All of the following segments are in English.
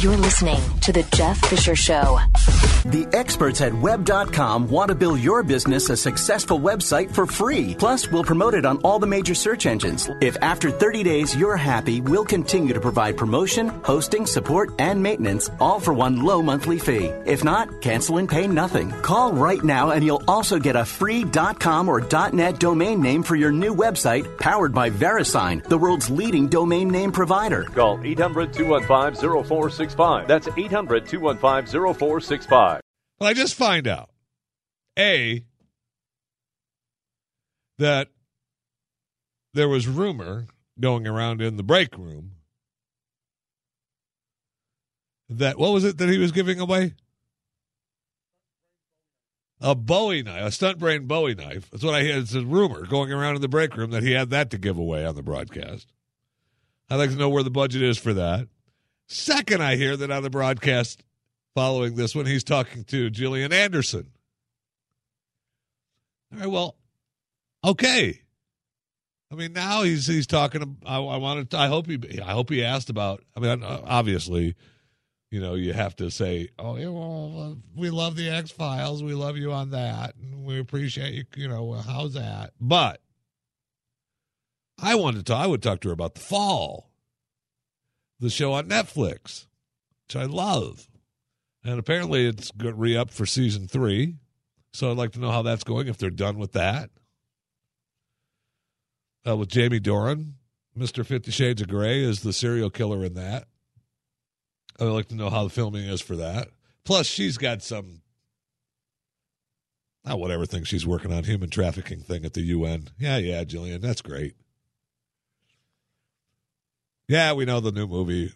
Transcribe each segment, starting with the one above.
You're listening to The Jeff Fisher Show. The experts at web.com want to build your business a successful website for free. Plus, we'll promote it on all the major search engines. If after 30 days you're happy, we'll continue to provide promotion, hosting, support, and maintenance, all for one low monthly fee. If not, cancel and pay nothing. Call right now and you'll also get a free .com or .net domain name for your new website powered by VeriSign, the world's leading domain name provider. Call 800-215-0465. That's 800-215-0465. Well, I just find out, A, that there was rumor going around in the break room that, what was it that he was giving away? A Bowie knife, a stunt brain Bowie knife. That's what I hear. It's a rumor going around in the break room that he had that to give away on the broadcast. I'd like to know where the budget is for that. Second, I hear that on the broadcast following this one, he's talking to Gillian Anderson. All right, well, okay. I mean, now he's he's talking. I, I wanted. To, I hope he. I hope he asked about. I mean, uh, obviously, you know, you have to say, "Oh, yeah, well, we love the X Files. We love you on that, and we appreciate you." You know, how's that? But I wanted to. I would talk to her about the Fall, the show on Netflix, which I love, and apparently it's re up for season three. So I'd like to know how that's going. If they're done with that, uh, with Jamie Dornan, Mister Fifty Shades of Grey is the serial killer in that. I'd like to know how the filming is for that. Plus, she's got some, not whatever thing she's working on, human trafficking thing at the UN. Yeah, yeah, Gillian, that's great. Yeah, we know the new movie.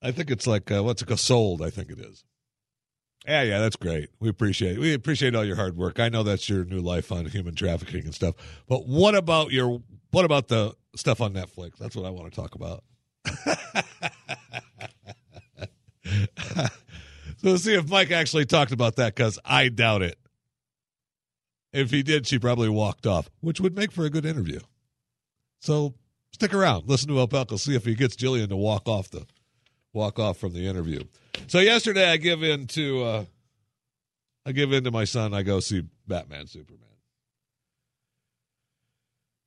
I think it's like uh, what's it called? Sold. I think it is. Yeah, yeah, that's great. We appreciate it. we appreciate all your hard work. I know that's your new life on human trafficking and stuff. But what about your what about the stuff on Netflix? That's what I want to talk about. so see if Mike actually talked about that because I doubt it. If he did, she probably walked off, which would make for a good interview. So stick around, listen to Opelka, see if he gets Gillian to walk off the walk off from the interview. So yesterday, I give in to uh, I give in to my son. I go see Batman Superman.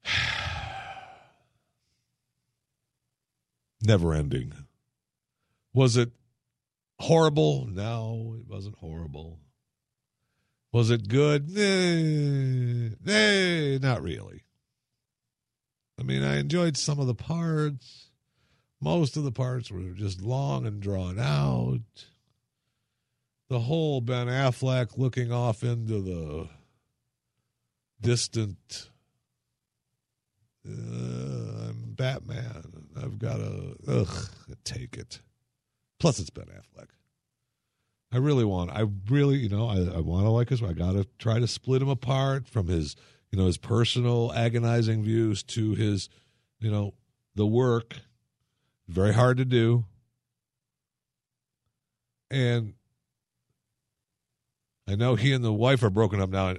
Never ending. Was it horrible? No, it wasn't horrible. Was it good? Nah, nah, not really. I mean, I enjoyed some of the parts. Most of the parts were just long and drawn out. The whole Ben Affleck looking off into the distant. Uh, I'm Batman. I've got to ugh take it. Plus, it's Ben Affleck. I really want. I really, you know, I, I want to like his. I got to try to split him apart from his, you know, his personal agonizing views to his, you know, the work. Very hard to do. And I know he and the wife are broken up now. Uh,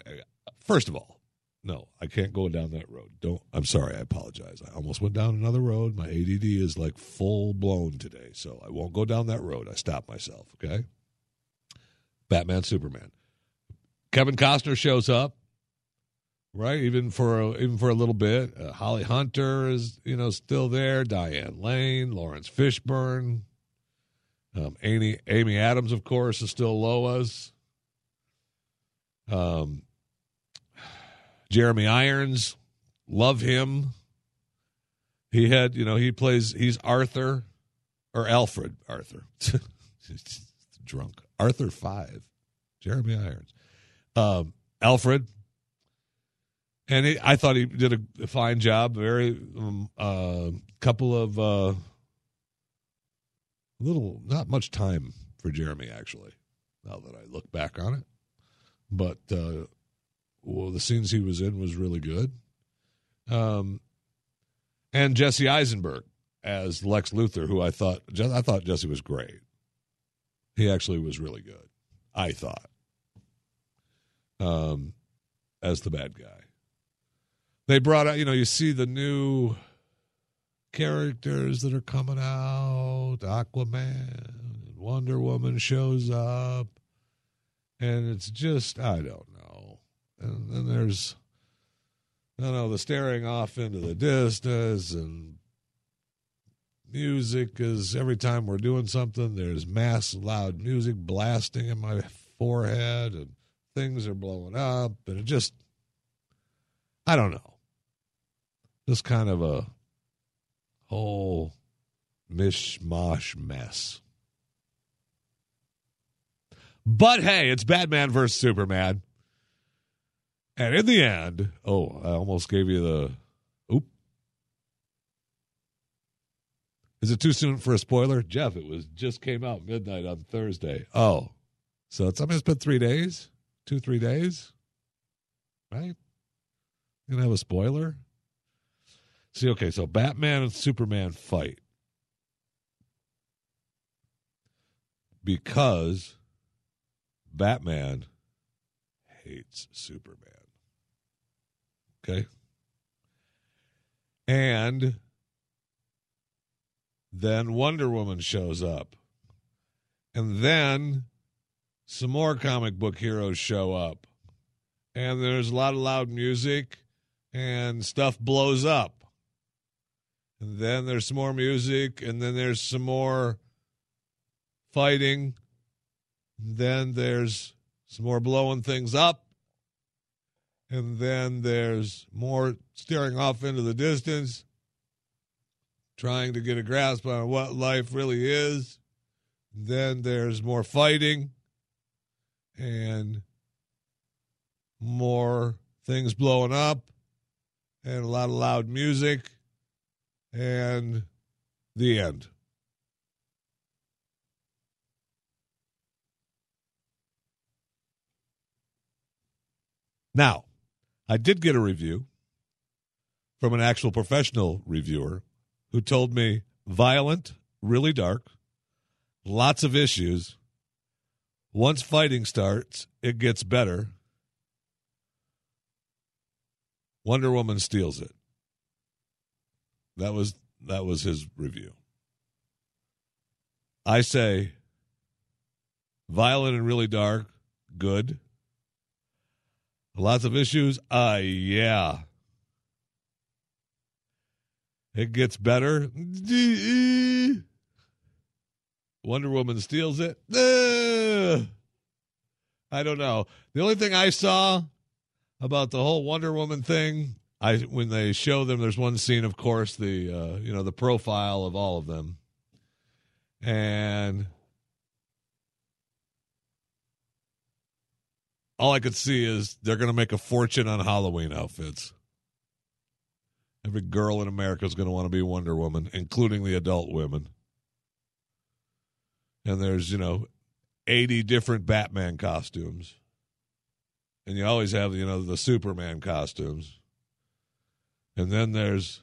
first of all, no, I can't go down that road. Don't. I'm sorry. I apologize. I almost went down another road. My ADD is like full blown today, so I won't go down that road. I stopped myself. Okay. Batman, Superman. Kevin Costner shows up, right? Even for a, even for a little bit. Uh, Holly Hunter is you know still there. Diane Lane, Laurence Fishburne, um, Amy Amy Adams, of course, is still Lois. Um, Jeremy Irons, love him. He had, you know, he plays, he's Arthur or Alfred Arthur. Drunk. Arthur Five. Jeremy Irons. Um, Alfred. And I thought he did a, a fine job. Very, um, uh, couple of, uh, little, not much time for Jeremy, actually, now that I look back on it. But, uh, well, the scenes he was in was really good. Um, and Jesse Eisenberg as Lex Luthor, who I thought I thought Jesse was great. He actually was really good. I thought. Um, as the bad guy, they brought out. You know, you see the new characters that are coming out. Aquaman, Wonder Woman shows up, and it's just I don't know. And then there's I don't know the staring off into the distance and music is every time we're doing something there's mass loud music blasting in my forehead and things are blowing up and it just I don't know. Just kind of a whole mishmash mess. But hey, it's Batman versus Superman. And in the end, oh, I almost gave you the oop. Is it too soon for a spoiler? Jeff, it was just came out midnight on Thursday. Oh. So it's I mean it's been three days? Two, three days? Right? Gonna have a spoiler? See, okay, so Batman and Superman fight. Because Batman hates Superman. Okay? And then Wonder Woman shows up. And then some more comic book heroes show up. And there's a lot of loud music and stuff blows up. And then there's some more music, and then there's some more fighting. Then there's some more blowing things up. And then there's more staring off into the distance, trying to get a grasp on what life really is. Then there's more fighting and more things blowing up and a lot of loud music and the end. Now, I did get a review from an actual professional reviewer who told me violent, really dark, lots of issues. Once fighting starts, it gets better. Wonder Woman steals it. That was that was his review. I say violent and really dark, good. Lots of issues, uh yeah. It gets better. Wonder Woman steals it. I don't know. The only thing I saw about the whole Wonder Woman thing I when they show them, there's one scene, of course, the uh, you know the profile of all of them, and all I could see is they're going to make a fortune on Halloween outfits. Every girl in America is going to want to be Wonder Woman, including the adult women. And there's you know, eighty different Batman costumes, and you always have you know the Superman costumes and then there's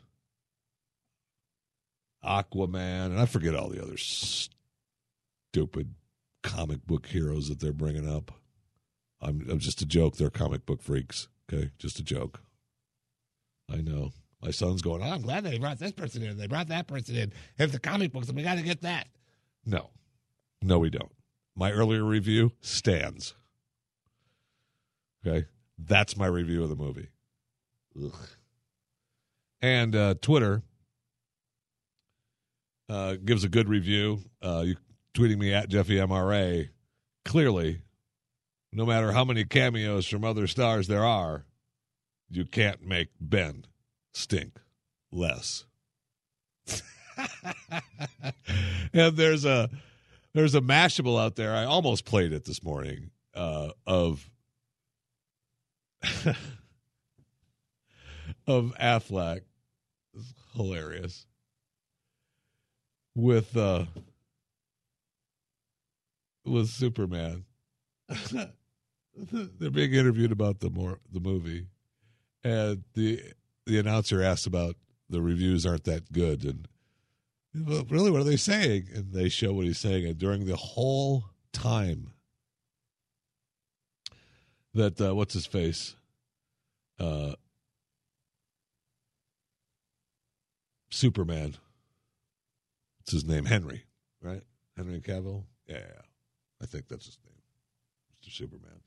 Aquaman, and I forget all the other stupid comic book heroes that they're bringing up. I'm, I'm just a joke. They're comic book freaks. Okay, just a joke. I know. My son's going. Oh, I'm glad they brought this person in. They brought that person in. If the comic books, we got to get that. No, no, we don't. My earlier review stands. Okay, that's my review of the movie. Ugh. And uh, Twitter uh, gives a good review. Uh, you tweeting me at Jeffy MRA. Clearly, no matter how many cameos from other stars there are, you can't make Ben stink less. and there's a there's a mashable out there. I almost played it this morning uh, of of Affleck hilarious. With uh with Superman. They're being interviewed about the more the movie. And the the announcer asks about the reviews aren't that good and well, really what are they saying? And they show what he's saying and during the whole time that uh, what's his face? Uh Superman What's his name? Henry, right? Henry Cavill. Yeah, I think that's his name. Mr. Superman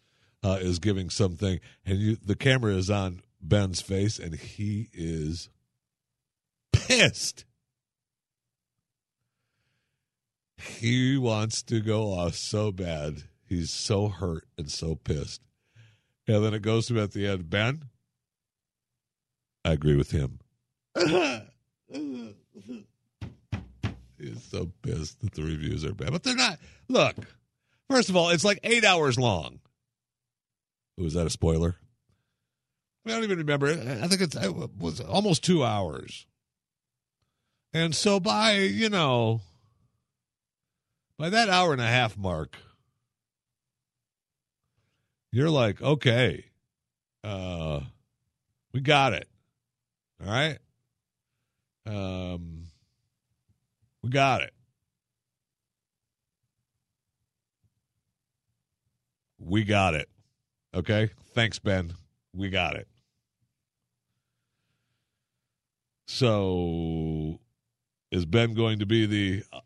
uh, is giving something, and you, the camera is on Ben's face, and he is pissed. He wants to go off so bad. He's so hurt and so pissed. And then it goes to at the end, Ben, I agree with him. He's so pissed that the reviews are bad. But they're not. Look, first of all, it's like eight hours long. Was that a spoiler? I don't even remember. I think it was almost two hours. And so by, you know, by that hour and a half mark, you're like, okay, uh, we got it. All right. Um, we got it. We got it. Okay. Thanks, Ben. We got it. So, is Ben going to be the uh,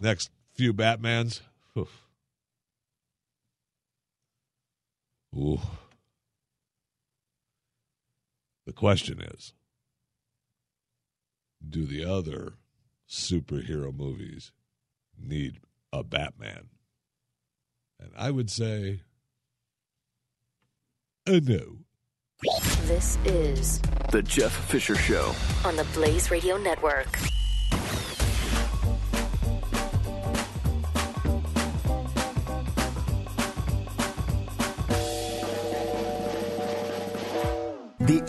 next few Batmans? Ooh. The question is do the other superhero movies need a Batman? And I would say uh, no. This is The Jeff Fisher Show. on the Blaze Radio Network.